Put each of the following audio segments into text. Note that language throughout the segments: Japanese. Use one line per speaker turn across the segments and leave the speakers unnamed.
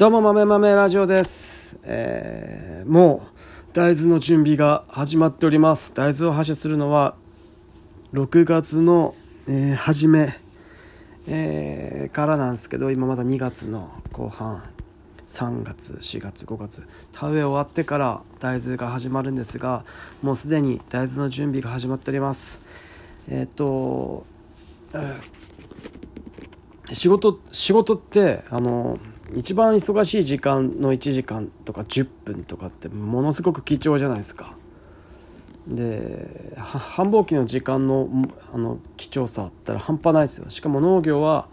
どうも豆豆ラジオです、えー、もう大豆の準備が始まっております。大豆を発射するのは6月の、えー、初め、えー、からなんですけど今まだ2月の後半3月4月5月。田植え終わってから大豆が始まるんですがもうすでに大豆の準備が始まっております。えっ、と、仕事仕事ってあの一番忙しい時間の1時間とか10分とかってものすごく貴重じゃないですか。で繁忙期の時間のあの貴重さあったら半端ないですよ。しかも農業は、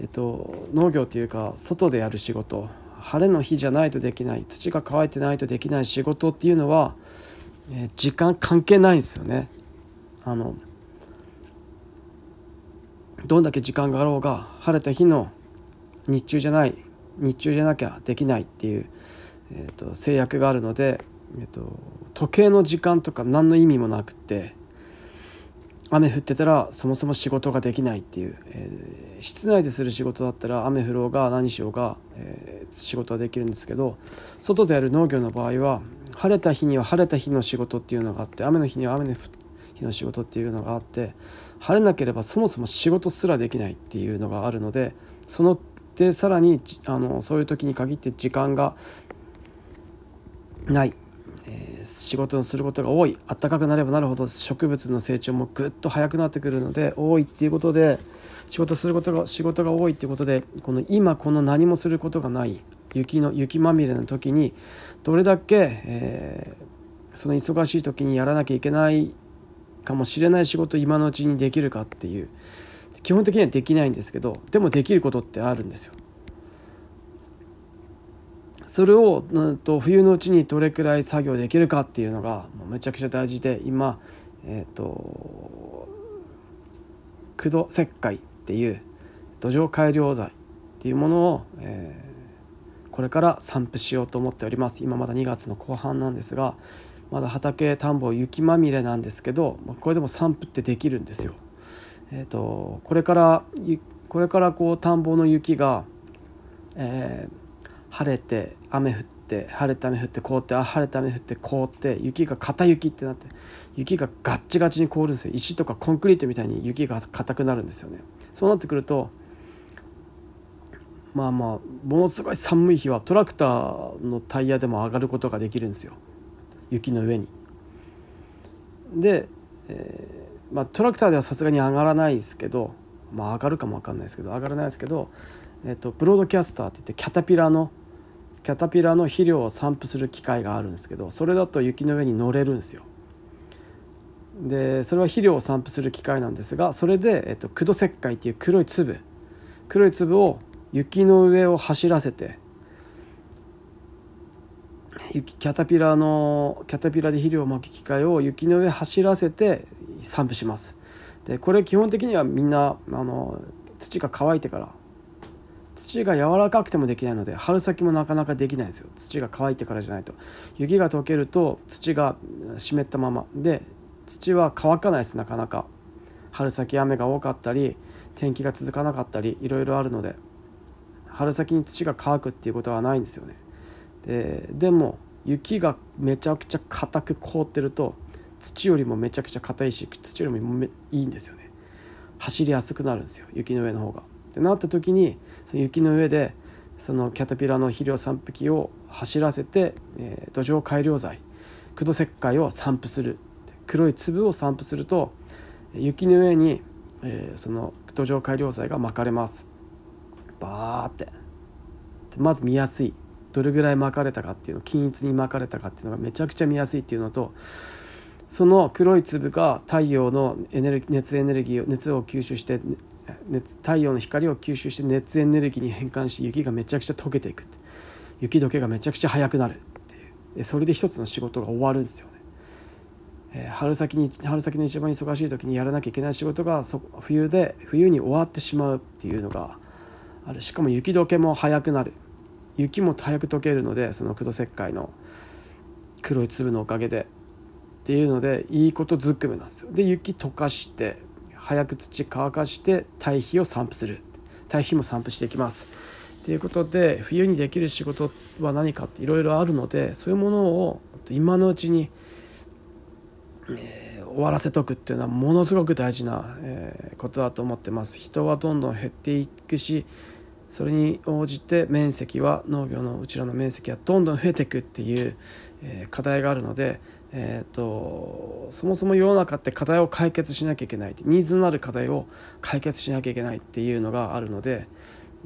えっと、農業っていうか外でやる仕事。晴れの日じゃないとできない。土が乾いてないとできない仕事っていうのは、えー、時間関係ないんですよね。あのどんだけ時間があろうが晴れた日の日中じゃない日中じゃなきゃできないっていう、えーと、制約があるので、えーと、時計の時間とか何の意味もなくって雨降ってたらそもそも仕事ができないっていう、えー、室内でする仕事だったら雨降ろうが何しようが、えー、仕事はできるんですけど外でやる農業の場合は晴れた日には晴れた日の仕事っていうのがあって雨の日には雨の日の仕事っていうのがあって晴れなければそもそも仕事すらできないっていうのがあるのでそのでさらにあのそういう時に限って時間がない、えー、仕事をすることが多い。暖かくなればなるほど植物の成長もぐっと早くなってくるので多いっていうことで仕事することが仕事が多いっていうことでこの今この何もすることがない。雪の雪まみれの時にどれだけ、えー、その忙しい時にやらなきゃいけないかもしれない仕事を今のうちにできるかっていう。基本的にはできないんですけどでもできることってあるんですよ。それを、うん、と冬のうちにどれくらい作業できるかっていうのがもうめちゃくちゃ大事で今えっ、ー、と駆動石灰っていう土壌改良剤っていうものを、えー、これから散布しようと思っております今まだ2月の後半なんですがまだ畑田んぼ雪まみれなんですけどこれでも散布ってできるんですよ。えーと、これからこれからこう田んぼの雪が、えー、晴れて雨降って晴れて雨降って凍ってあ晴れて雨降って凍って雪が硬雪ってなって雪がガッチガチに凍るんですよ。石とかコンクリートみたいに雪が硬くなるんですよね。そうなってくるとまあまあものすごい寒い日はトラクターのタイヤでも上がることができるんですよ。雪の上に。で、えーまあ、トラクターではさすがに上がらないですけど、まあ、上がるかも分かんないですけど上がらないですけど、えっと、ブロードキャスターって言ってキャタピラのキャタピラの肥料を散布する機械があるんですけどそれだと雪の上に乗れるんですよ。でそれは肥料を散布する機械なんですがそれで、えっと、駆動石灰っていう黒い粒黒い粒を雪の上を走らせてキャタピラのキャタピラで肥料をまく機械を雪の上走らせて散布します。でこれ基本的にはみんなあの土が乾いてから土が柔らかくてもできないので春先もなかなかできないんですよ。土が乾いてからじゃないと。雪が溶けると土が湿ったまま。で土は乾かないです。なかなか。春先雨が多かったり天気が続かなかったりいろいろあるので春先に土が乾くっていうことはないんですよね。ででも雪がめちゃくちゃ硬く凍ってると土よりもめちゃくちゃ硬いし土よりもいいんですよね。走りやすくなるんですよ雪の上の方が。ってなった時にその雪の上でそのキャタピラの肥料散布機を走らせて、えー、土壌改良剤駆動石灰を散布する。黒い粒を散布すると雪の上に、えー、その土壌改良剤が巻かれます。バーって。まず見やすい。どれぐらい巻かれたかっていうの均一に巻かれたかっていうのがめちゃくちゃ見やすいっていうのとその黒い粒が太陽のエネルギー熱エネルギーを熱を吸収して熱太陽の光を吸収して熱エネルギーに変換して雪がめちゃくちゃ溶けていく雪解けがめちゃくちゃ速くなるっていう。それで一つの仕事が終わるんですよね。えー、春先に春先の一番忙しい時にやらなきゃいけない仕事がそ冬で冬に終わってしまうっていうのがある。しかも雪解けも早くなる。雪も早く溶けるのでその黒石灰の黒い粒のおかげでっていうのでいいことずくめなんですよ。で雪溶かして早く土乾かして堆肥を散布する堆肥も散布していきます。っていうことで冬にできる仕事は何かっていろいろあるのでそういうものを今のうちに、えー、終わらせとくっていうのはものすごく大事な、えー、ことだと思ってます人はどんどん減っていくしそれに応じて面積は農業のうちらの面積はどんどん増えていくっていう、えー、課題があるので、えーと、そもそも世の中って課題を解決しなきゃいけないニーズのある課題を解決しなきゃいけないっていうのがあるので、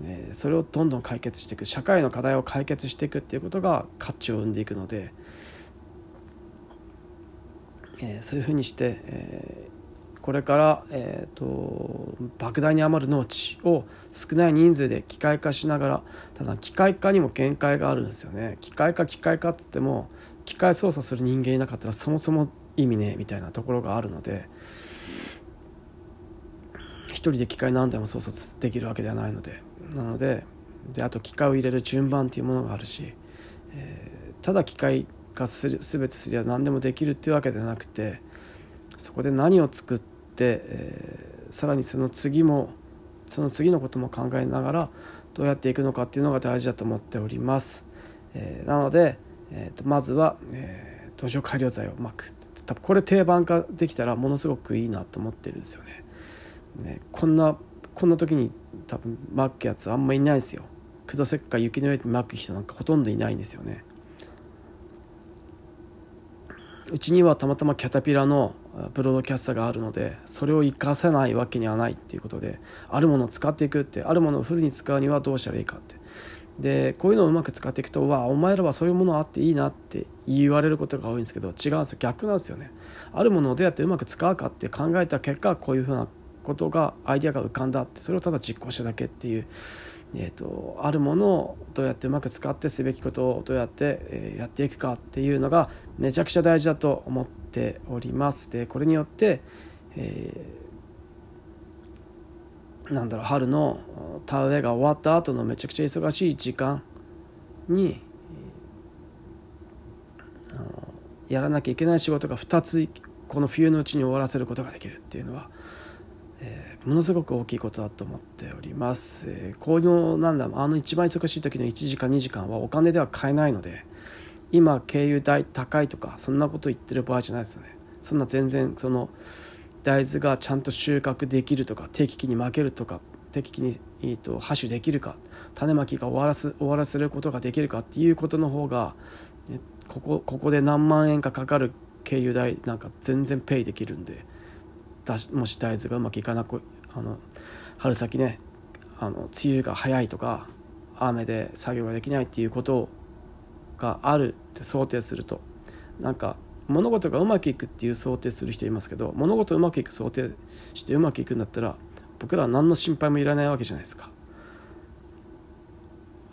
えー、それをどんどん解決していく。社会の課題を解決していくっていうことが価値を生んでいくので、えー、そういうふうにして、えー、これから、えーと、莫大に余る農地を少ない人数で機械化しながらただ機械化にも限界があるんですよね。機械化機械化っつっても機械操作する人間いなかったらそもそも意味ねえみたいなところがあるので一人で機械何台も操作できるわけではないのでなのでであと機械を入れる順番っていうものがあるし、えー、ただ機械化する全てすりゃ何でもできるっていうわけではなくてそこで何を作って、えー、さらにその次もその次のことも考えながらどうやっていくのかっていうのが大事だと思っております。えー、なので、えーと、まずは、えー、土壌改良剤をまく多分これ定番化できたらものすごくいいなと思ってるんですよね。ねこんなこんな時に多分まくやつあんまいないですよ。九度石灰雪の上にまく人なんかほとんどいないんですよね。うちにはたまたまキャタピラのブロードキャスターがあるのでそれを生かせないわけにはないっていうことであるものを使っていくってあるものをフルに使うにはどうしたらいいかってでこういうのをうまく使っていくと「わお前らはそういうものあっていいな」って言われることが多いんですけど違うんですよ。逆なんですよね。あるものをどうやってうまく使うかって考えた結果こういうふうなことがアイデアが浮かんだってそれをただ実行しただけっていう、えーと、あるものをどうやってうまく使ってすべきことをどうやって、えやっていくかっていうのがめちゃくちゃ大事だと思っております。でこれによって、えーなんだろう春の田植えが終わった後のめちゃくちゃ忙しい時間にやらなきゃいけない仕事が2つこの冬のうちに終わらせることができるっていうのは、えー、ものすごく大きいことだと思っております。えー、このなんだあの一番忙しい時の1時間2時間はお金では買えないので今経由代高いとかそんなこと言ってる場合じゃないですよね。そんな全然その大豆がちゃんと収穫できるとか適期に負けるとか適期に、えーと、播種できるか種まきが終わらす終わらせることができるかっていうことの方が、ここここで何万円かかかる経由代なんか全然ペイできるんでだもし大豆がうまくいかなくあの春先ねあの梅雨が早いとか雨で作業ができないっていうことがあるって想定するとなんか物事がうまくいくっていう想定する人いますけど物事うまくいく想定してうまくいくんだったら僕らは何の心配もいらないわけじゃないですか。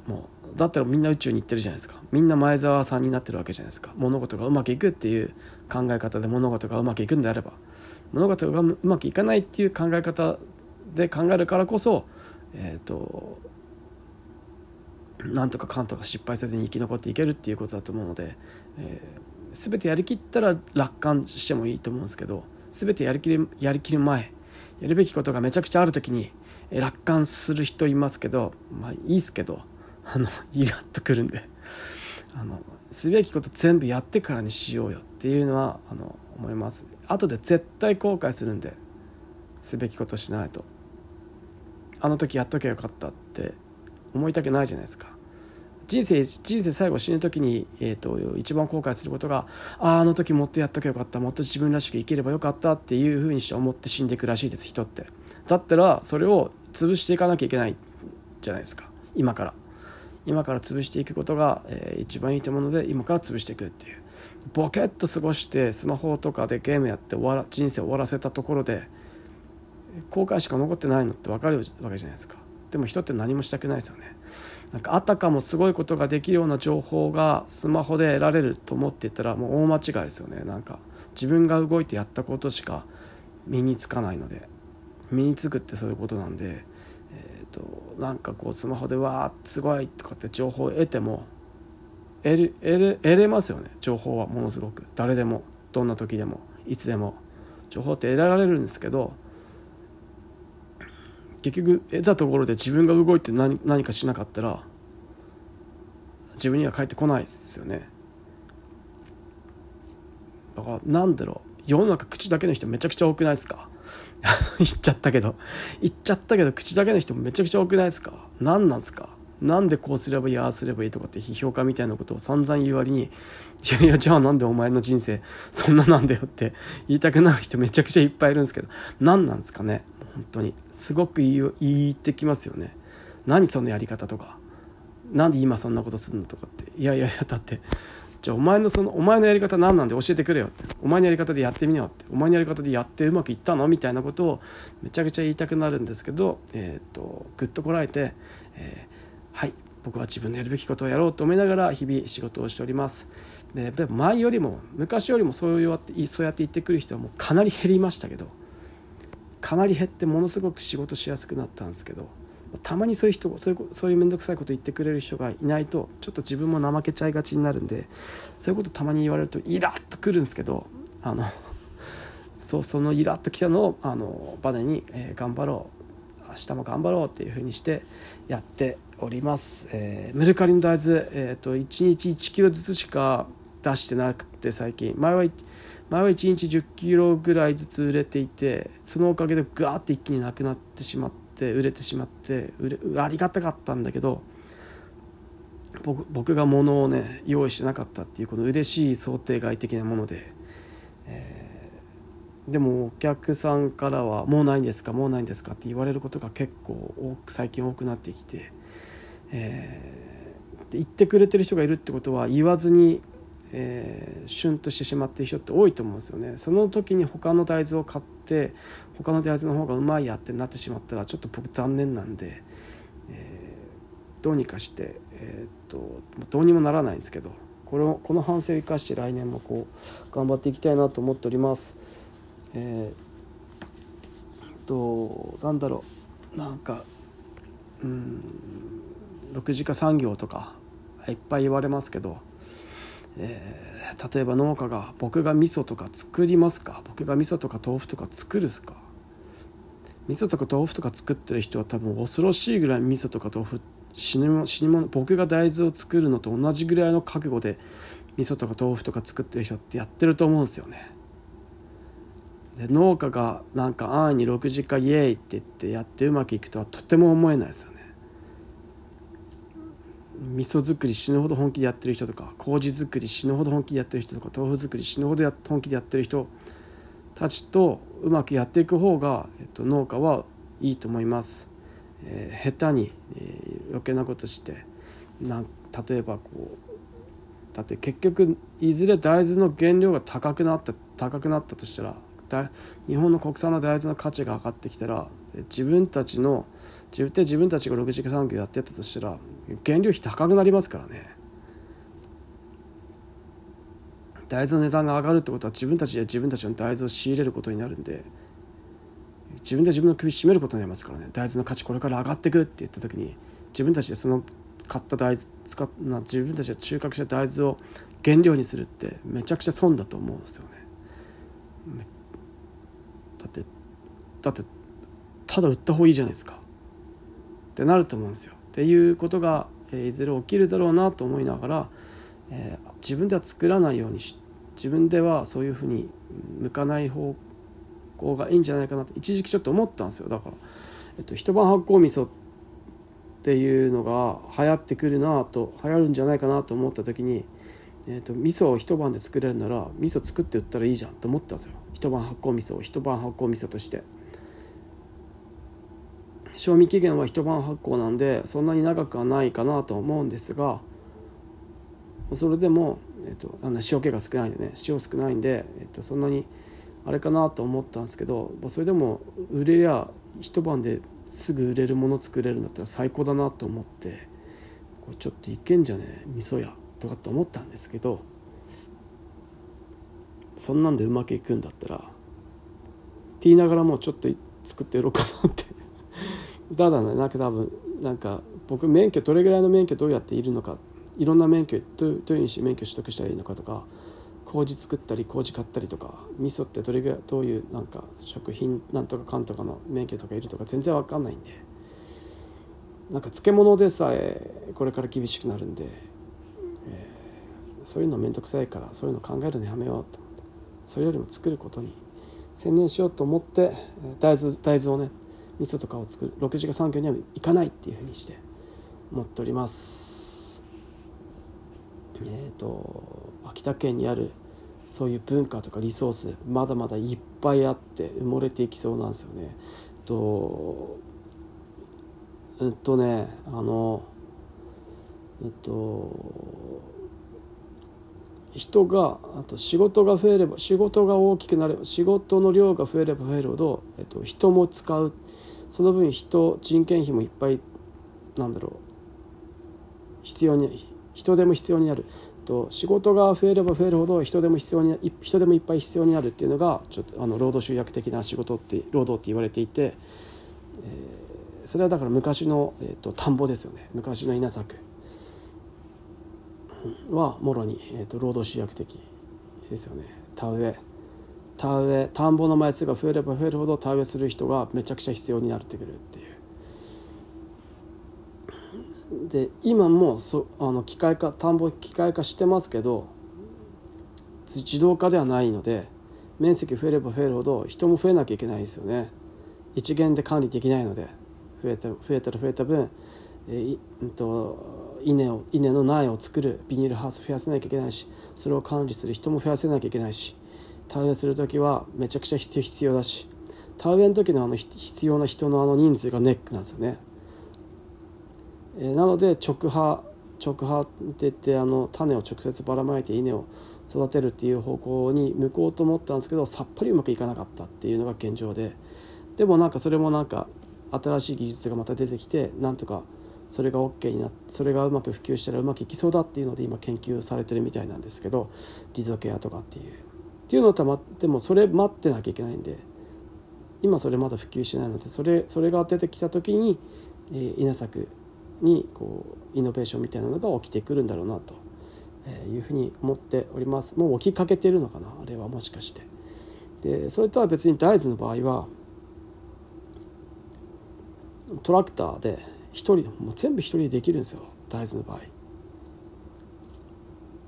もうだったらみんな宇宙に行ってるじゃないですか。みんな前澤さんになってるわけじゃないですか。物事がうまくいくっていう考え方で物事がうまくいくんであれば物事がうまくいかないっていう考え方で考えるからこそえっ、ー、となんとかかんとか失敗せずに生き残っていけるっていうことだと思うので、えー全てやりきったら楽観してもいいと思うんですけど全てやりきるやりきる前やるべきことがめちゃくちゃある時に楽観する人いますけどまあいいっすけどあの イラッとくるんであのすべきこと全部やってからにしようよっていうのはあの思います。後で絶対後悔するんですべきことしないと。あの時やっときゃよかったって思いたくないじゃないですか。人生人生最後死ぬ時に、えーと、一番後悔することがああの時もっとやっとけよかったもっと自分らしく生きればよかったっていうふうにして思って死んでいくらしいです人って。だったらそれを潰していかなきゃいけないじゃないですか。今から。今から潰していくことが、えー、一番いいと思うので今から潰していくっていう。ボケっと過ごしてスマホとかでゲームやって終わら人生終わらせたところで後悔しか残ってないのって分かるわけじゃないですか。でも人って何もしたくないですよね。なんかあたかもすごいことができるような情報がスマホで得られると思ってたらもう大間違いですよね。なんか自分が動いてやったことしか身につかないので身につくってそういうことなんで、えーと、なんかこうスマホでわーすごいとかって情報を得ても得る得る得れますよね。情報はものすごく。誰でもどんな時でもいつでも。情報って得られるんですけど結局得たところで自分が動いて何何かしなかったら自分には返ってこないですよね。だからなんだろう。世の中口だけの人めちゃくちゃ多くないですか？言っちゃったけど。言っちゃったけど口だけの人めちゃくちゃ多くないですか？何なんですか？なんでこうすればいいああすればいいとかって批評家みたいなことを散々言う割にいやいやじゃあなんでお前の人生そんななんだよって言いたくなる人めちゃくちゃいっぱいいるんですけど。何なんですかね？本当にすごく言い言ってきますよね。何そのやり方とか。なんで今そんなことするのとかって。いやいやいやだってじゃあお前のそのお前のやり方何なんで教えてくれよって。お前のやり方でやってみようって。お前のやり方でやってうまくいったのみたいなことをめちゃくちゃ言いたくなるんですけどえっ、とぐっとこらえて、えーはい僕は自分のやるべきことをやろうと思いながら日々仕事をしております。で前よりも昔よりもそうやってそうやって言ってくる人はもうかなり減りましたけどかなり減ってものすごく仕事しやすくなったんですけどたまにそういう人そういうそういう面倒くさいこと言ってくれる人がいないとちょっと自分も怠けちゃいがちになるんでそういうことたまに言われるとイラッとくるんですけどあのそうそのイラッときたのをあのバネに、えー、頑張ろう明日も頑張ろうっていうふうにしてやっております、えー、メルカリの大豆、えーと、1日1キロずつしか出してなくて最近。前は前は1日1 0キロぐらいずつ売れていてそのおかげでガーって一気になくなってしまって売れてしまって売れありがたかったんだけど僕僕が物をね用意してなかったっていうこの嬉しい想定外的なもので、えー、でもお客さんからは「もうないんですかもうないんですか?」って言われることが結構多く最近多くなってきて。えー、言ってくれてる人がいるってことは言わずに、えー、シュンとしてしまってる人って多いと思うんですよねその時に他の大豆を買って他の大豆の方がうまいやってなってしまったらちょっと僕残念なんで、えー、どうにかして、えー、っとどうにもならないんですけどこれをこの反省を生かして来年もこう頑張っていきたいなと思っております。えー、となんだろうなんかうん6次化産業とかいっぱい言われますけど、えー、例えば農家が僕が味噌とか作りますか？僕が味噌とか豆腐とか作るすか？味噌とか豆腐とか作ってる人は多分恐ろしいぐらい味噌とか豆腐死ぬ死ぬもの僕が大豆を作るのと同じぐらいの覚悟で味噌とか豆腐とか作ってる人ってやってると思うんですよね。で農家がなんか安易に6次化イエーイって言ってやってうまくいくとはとても思えないですよね。味噌作り死ぬほど本気でやってる人とか麹作り死ぬほど本気でやってる人とか豆腐作り死ぬほどや本気でやってる人たちとうまくやっていく方が、えっと、農家はいいと思います。えー、下手に、えー、余計なことしてなん例えばこうだって結局いずれ大豆の原料が高くなった高くなったとしたらだ日本の国産の大豆の価値が上がってきたら自分たちの自分で自分たちが6次産業やってたとしたら原料費高くなりますからね。大豆の値段が上がるってことは自分たちで自分たちの大豆を仕入れることになるんで自分で自分の首絞めることになりますからね。大豆の価値これから上がっていくって言った時に自分たちでその買った大豆使っな自分たちが収穫した大豆を原料にするってめちゃくちゃ損だと思うんですよね。だってだってただ売った方がいいじゃないですか。ってなると思うんですよ。っていうことが、えー、いずれ起きるだろうなと思いながら、えー、自分では作らないようにし自分ではそういうふうに向かない方向がいいんじゃないかなって一時期ちょっと思ったんですよだから、えっと、一晩発酵味噌っていうのが流行ってくるなと流行るんじゃないかなと思った時に、えっと、味噌を一晩で作れるなら味噌作って売ったらいいじゃんと思ったんですよ一晩発酵味噌を一晩発酵味噌として。賞味期限は一晩発酵なんでそんなに長くはないかなと思うんですがそれでも、えっと、あの塩気が少ないんでね塩少ないんで、えっと、そんなにあれかなと思ったんですけどそれでも売れりゃ一晩ですぐ売れるもの作れるんだったら最高だなと思ってこれちょっといけんじゃねえ味噌屋とかって思ったんですけどそんなんでうまくいくんだったらって言いながらもうちょっと作ってやろうかなってただね。なんか多分なんか僕免許どれぐらいの免許どうやっているのか。いろんな免許どういうし免許取得したらいいのかとか麹作ったり麹買ったりとか味噌ってどれぐらいどういうなんか食品なんとかかんとかの免許とかいるとか全然わかんないんで。なんか漬物でさえこれから厳しくなるんで、えー、そういうの面倒くさいからそういうの考えるのやめようと思ってそれよりも作ることに専念しようと思って大豆大豆をね味噌とかを作る6次化産業には行かないっていうふうにして思っておりますえっ、ー、と秋田県にあるそういう文化とかリソースまだまだいっぱいあって埋もれていきそうなんですよね。とえっとねあのえっと人があと仕事が増えれば仕事が大きくなれば仕事の量が増えれば増えるほど、えっと、人も使うその分人人件費もいっぱいなんだろう。必要に人でも必要になる。と仕事が増えれば増えるほど人でも必要に人でもいっぱい必要になるっていうのがちょっとあの労働集約的な仕事って労働って言われていて、えー、それはだから昔の、えーと、田んぼですよね。昔の稲作はもろに、えーと、労働集約的ですよね。田植え。田植え田んぼの枚数が増えれば増えるほど田植えする人がめちゃくちゃ必要になってくるっていう。で今もそあの機械化田んぼ機械化してますけど自動化ではないので面積増えれば増えるほど人も増えなきゃいけないですよね一元で管理できないので増えた増えたら増えた分、えーうんと、稲を稲の苗を作るビニールハウス増やせなきゃいけないしそれを管理する人も増やせなきゃいけないし田植えする時はめちゃくちゃ必要だし田植えの時のあの必要な人のあの人数がネックなんですよね。えー、なので直葉直葉って言ってあの種を直接ばらまいて稲を育てるっていう方向に向こうと思ったんですけどさっぱりうまくいかなかったっていうのが現状ででもなんかそれもなんか新しい技術がまた出てきてなんとかそれが OK になってそれがうまく普及したらうまくいきそうだっていうので今研究されてるみたいなんですけどリゾケアとかっていう。っていうのとまでもそれ待ってなきゃいけないんで今それまだ普及しないのでそれそれが出てきた時に、えー、稲作にこうイノベーションみたいなのが起きてくるんだろうなというふうに思っております。もう起きかけてるのかな？あれはもしかして。でそれとは別に大豆の場合はトラクターで一人もう全部一人でできるんですよ大豆の場合。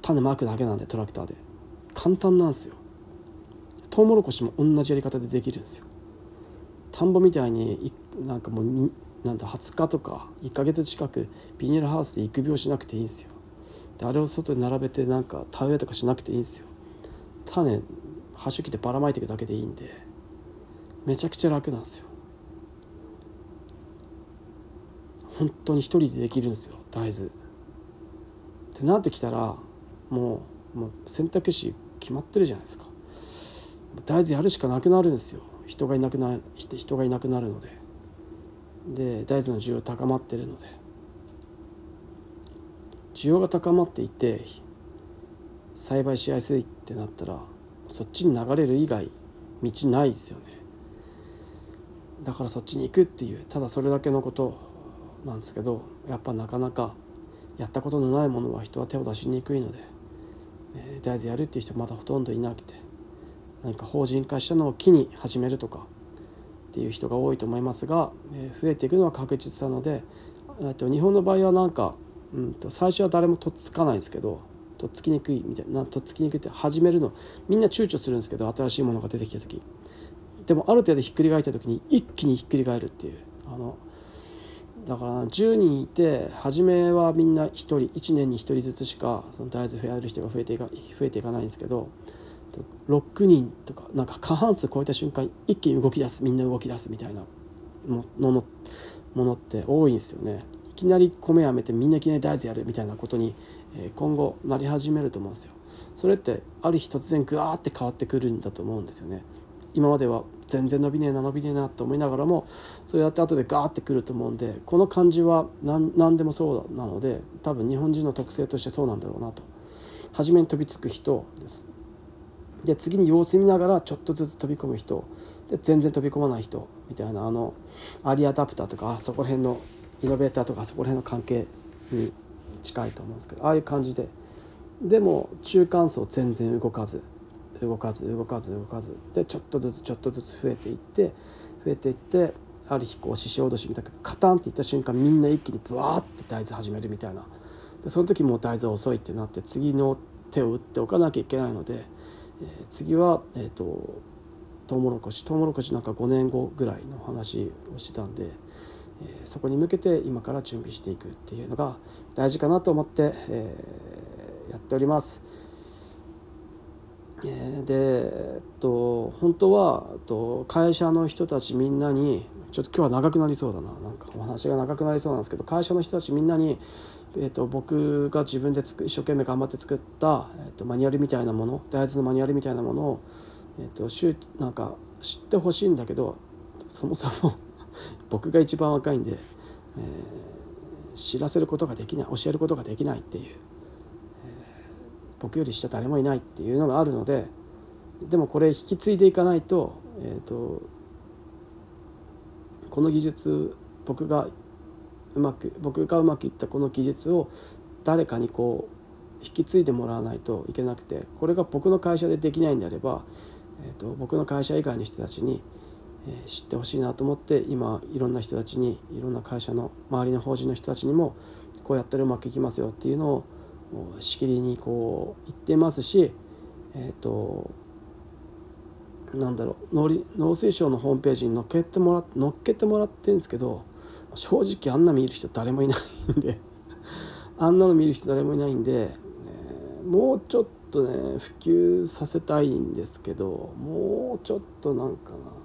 種まくだけなんでトラクターで。簡単なんですよ。トウモロコシも同じやり方でできるんですよ。田んぼみたいになんかもうなんだ20日とか1ヶ月近くビニールハウスで育苗しなくていいんですよ。であれを外で並べてなんか田植えとかしなくていいんですよ。種端種機でばらまいていくだけでいいんでめちゃくちゃ楽なんですよ。本当に一人でできるんですよ大豆。ってなってきたらもうもう選択肢決まってるじゃないですか。大豆やるしかなくなるんですよ。人がいなくな人がいなくなるので。で大豆の需要高まってるので。需要が高まっていて栽培しやすいってなったらそっちに流れる以外道ないですよね。だからそっちに行くっていうただそれだけのことなんですけどやっぱなかなかやったことのないものは人は手を出しにくいので、え、大豆やるっていう人まだほとんどいなくて。何か法人化したのを機に始めるとかっていう人が多いと思いますが、え増えていくのは確実なので、と日本の場合はなんか、うんと、最初は誰もとっつかないんですけどとっつきにくいみたいなとっつきにくいって始めるのみんな躊躇するんですけど新しいものが出てきた時。でもある程度ひっくり返った時に一気にひっくり返るっていう。あのだから10人いて初めはみんな1人1年に1人ずつしかその大豆増える人が増えていか増えていかないんですけど6人とかなんか過半数超えた瞬間一気に動き出すみんな動き出すみたいなものものって多いんですよね。いきなり米やめてみんないきなり大豆やるみたいなことに今後なり始めると思うんですよ。それってある日突然グワーって変わってくるんだと思うんですよね。今までは全然伸びねえな伸びねえなと思いながらもそうやって後でガーってくると思うんでこの感じは何何でもそうなので多分日本人の特性としてそうなんだろうなと。初めに飛びつく人です。で次に様子見ながらちょっとずつ飛び込む人。で全然飛び込まない人。みたいなあのアリアダプターとかそこら辺のイノベーターとかそこら辺の関係に近いと思うんですけどああいう感じで。でも中間層全然動かず。動かず動かず動かず。でちょっとずつちょっとずつ増えていって増えていってある日こう獅子おどしみたいなカタンっていった瞬間みんな一気にブワーって大豆始めるみたいな。でその時もう大豆遅いってなって次の手を打っておかなきゃいけないので、え、次は、えーと、トウモロコシトウモロコシなんか5年後ぐらいの話をしてたんで、え、そこに向けて今から準備していくっていうのが大事かなと思って、えー、やっております。えで、えっと、本当はと会社の人たちみんなにちょっと今日は長くなりそうだななんかお話が長くなりそうなんですけど会社の人たちみんなに、えーと、僕が自分でつく一生懸命頑張って作った、えーと、マニュアルみたいなもの大豆のマニュアルみたいなものを、えーと、となんか知ってほしいんだけどそもそも 僕が一番若いんで、えー、知らせることができない教えることができないっていう、えー、僕より下誰もいないっていうのがあるのででもこれ引き継いでいかないと,、えー、とこの技術僕がうまく僕がうまくいったこの技術を誰かにこう引き継いでもらわないといけなくてこれが僕の会社でできないんであれば、えーと、僕の会社以外の人たちに、えー、知ってほしいなと思って今いろんな人たちにいろんな会社の周りの法人の人たちにもこうやったらうまくいきますよっていうのをしきりにこう言ってますし、えーとなんだろう農農水省のホームページに載っけてもら載っけてもらってるんですけど正直あんな見る人誰もいないんで あんなの見る人誰もいないんで、えー、もうちょっとね普及させたいんですけどもうちょっとなんかな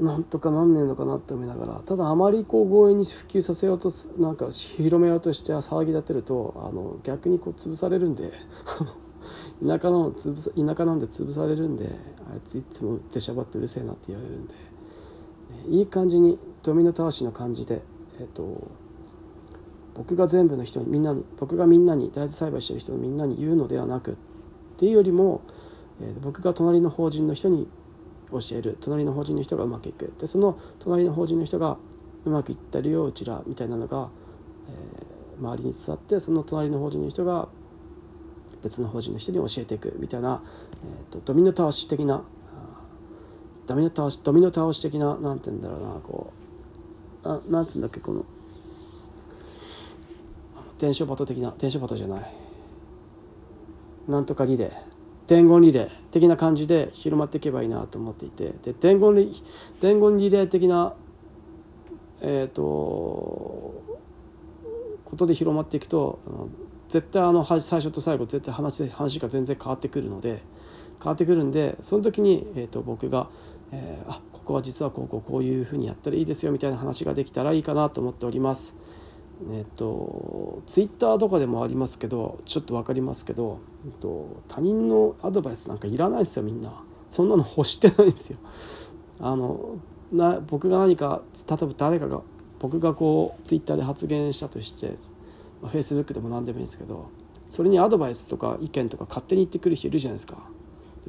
なんとかなんねえのかなって思いながらただあまりこう強引に普及させようとなんか広めようとして騒ぎ立てるとあの逆にこう潰されるんで 田舎の潰さ田舎なんで潰されるんであいついつも出しゃばってうるせえなって言われるんで、いい感じにドミノ倒しの感じで、えっと、僕が全部の人にみんなに僕がみんなに大豆栽培してる人のみんなに言うのではなくっていうよりも、えー、僕が隣の法人の人に教える。隣の法人の人がうまくいく。でその隣の法人の人がうまくいってるようちらみたいなのが、えー、周りに伝わってその隣の法人の人が別の法人の人に教えていくみたいな、えーと、ドミノ倒し的なドミノ倒しドミノ倒し的ななんて言うんだろうなこうななんつうんだっけこの。伝書バト的な伝書バトじゃない。なんとかリレー。伝言リレー。的な感じで広まっていけばいいなと思っていて。で伝言リ伝言リレー的なえっ、ー、とことで広まっていくと絶対あの最初と最後絶対話話が全然変わってくるので変わってくるんでその時に、えーと、僕が、えー、あここは実はこうこうこういうふうにやったらいいですよみたいな話ができたらいいかなと思っております。えっ、とツイッターとかでもありますけどちょっと分かりますけど、えーと、他人のアドバイスなんかいらないですよみんなそんなの欲してないんですよ。あのな僕が何か例えば誰かが僕がこうツイッターで発言したとしてまあ、Facebook でも何でもいいんですけどそれにアドバイスとか意見とか勝手に言ってくる人いるじゃないですか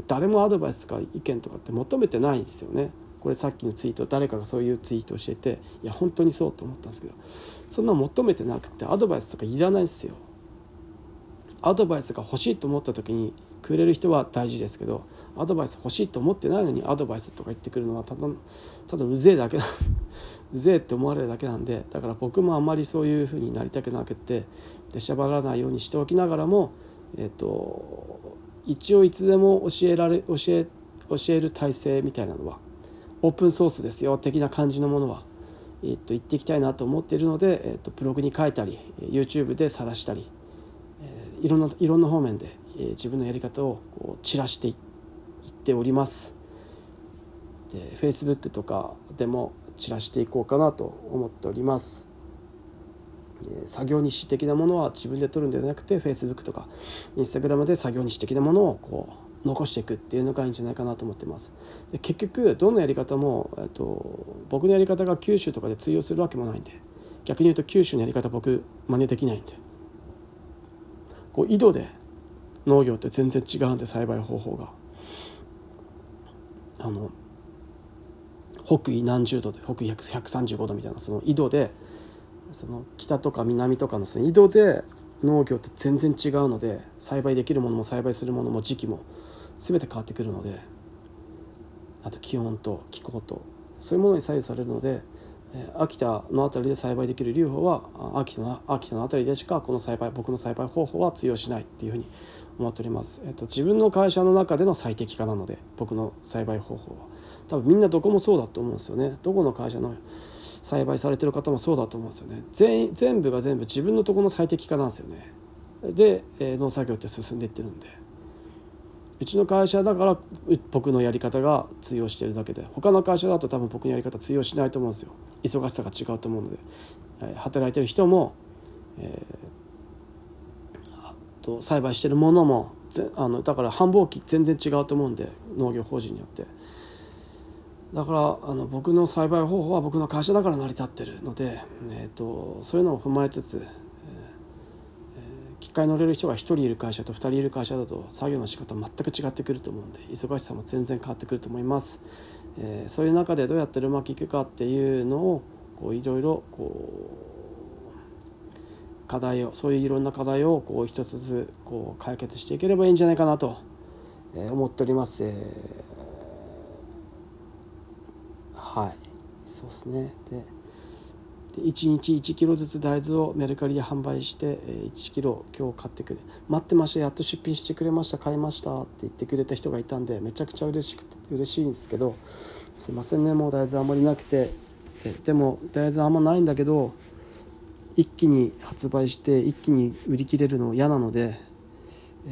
誰もアドバイスとか意見とかって求めてないんですよねこれさっきのツイート誰かがそういうツイートをしてていや本当にそうと思ったんですけどそんな求めてなくてアドバイスとかいらないですよ。アドバイスが欲しいと思った時にくれる人は大事ですけどアドバイス欲しいと思ってないのにアドバイスとか言ってくるのはただただうぜえだけな うぜえって思われるだけなんでだから僕もあんまりそういうふうになりたくなくて出しゃばらないようにしておきながらも、えーと、一応いつでも教えられ教え教える体制みたいなのはオープンソースですよ的な感じのものは、えー、と言っていきたいなと思っているので、えーと、ブログに書いたり YouTube で晒したり、えー、いろんないろんな方面で、えー、自分のやり方をこう散らしていっております。で Facebook とかでも散らしていこうかなと思っております作業日誌的なものは自分で撮るんではなくて Facebook とか Instagram で作業日誌的なものをこう残していくっていうのがいいんじゃないかなと思ってます。で結局どんなやり方も、えっと、僕のやり方が九州とかで通用するわけもないんで。逆に言うと九州のやり方僕真似できないんで。こう井戸で農業って全然違うんで栽培方法が。あの北緯何十度で北緯135度みたいなその緯度でその北とか南とかのその緯度で農業って全然違うので栽培できるものも栽培するものも時期も全て変わってくるのであと気温と気候とそういうものに左右されるので秋田の辺りで栽培できる留保は秋田の秋田の辺りでしかこの栽培僕の栽培方法は通用しないっていうふうに思っております、えっと、自分の会社の中での最適化なので僕の栽培方法は。多分みんなどこもそうだと思うんですよね。どこの会社の栽培されてる方もそうだと思うんですよね。全全部が全部自分のとこの最適化なんですよね。で、え、農作業って進んでいってるんで。うちの会社だから僕のやり方が通用してるだけで他の会社だと多分僕のやり方通用しないと思うんですよ忙しさが違うと思うので、え、働いてる人も、えー、と栽培してるものもあのだから繁忙期全然違うと思うんで農業法人によって。だからあの僕の栽培方法は僕の会社だから成り立ってるので、えーと、そういうのを踏まえつつ、えー、機械乗れる人が1人いる会社と2人いる会社だと作業の仕方全く違ってくると思うんで忙しさも全然変わってくると思います、えー、そういう中でどうやってうまくいくかっていうのをこういろいろこう課題をそういういろんな課題をこう一つずつこう解決していければいいんじゃないかなと思っております。えーはい。そうですね。でで1日1キロずつ大豆をメルカリで販売して1キロ今日買ってくれ待ってましたやっと出品してくれました買いましたって言ってくれた人がいたんでめちゃくちゃ嬉しくて嬉しいんですけどすいませんねもう大豆あんまりなくてでも大豆あんまないんだけど一気に発売して一気に売り切れるの嫌なので、えー、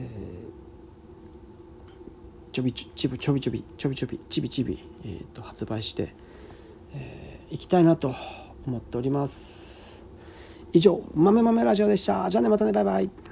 ちょびちょびちょびちょびちょびちょびちびちび、えー、と発売して。えー、行きたいなと思っております。以上豆豆ラジオでした。じゃあねまたねバイバイ。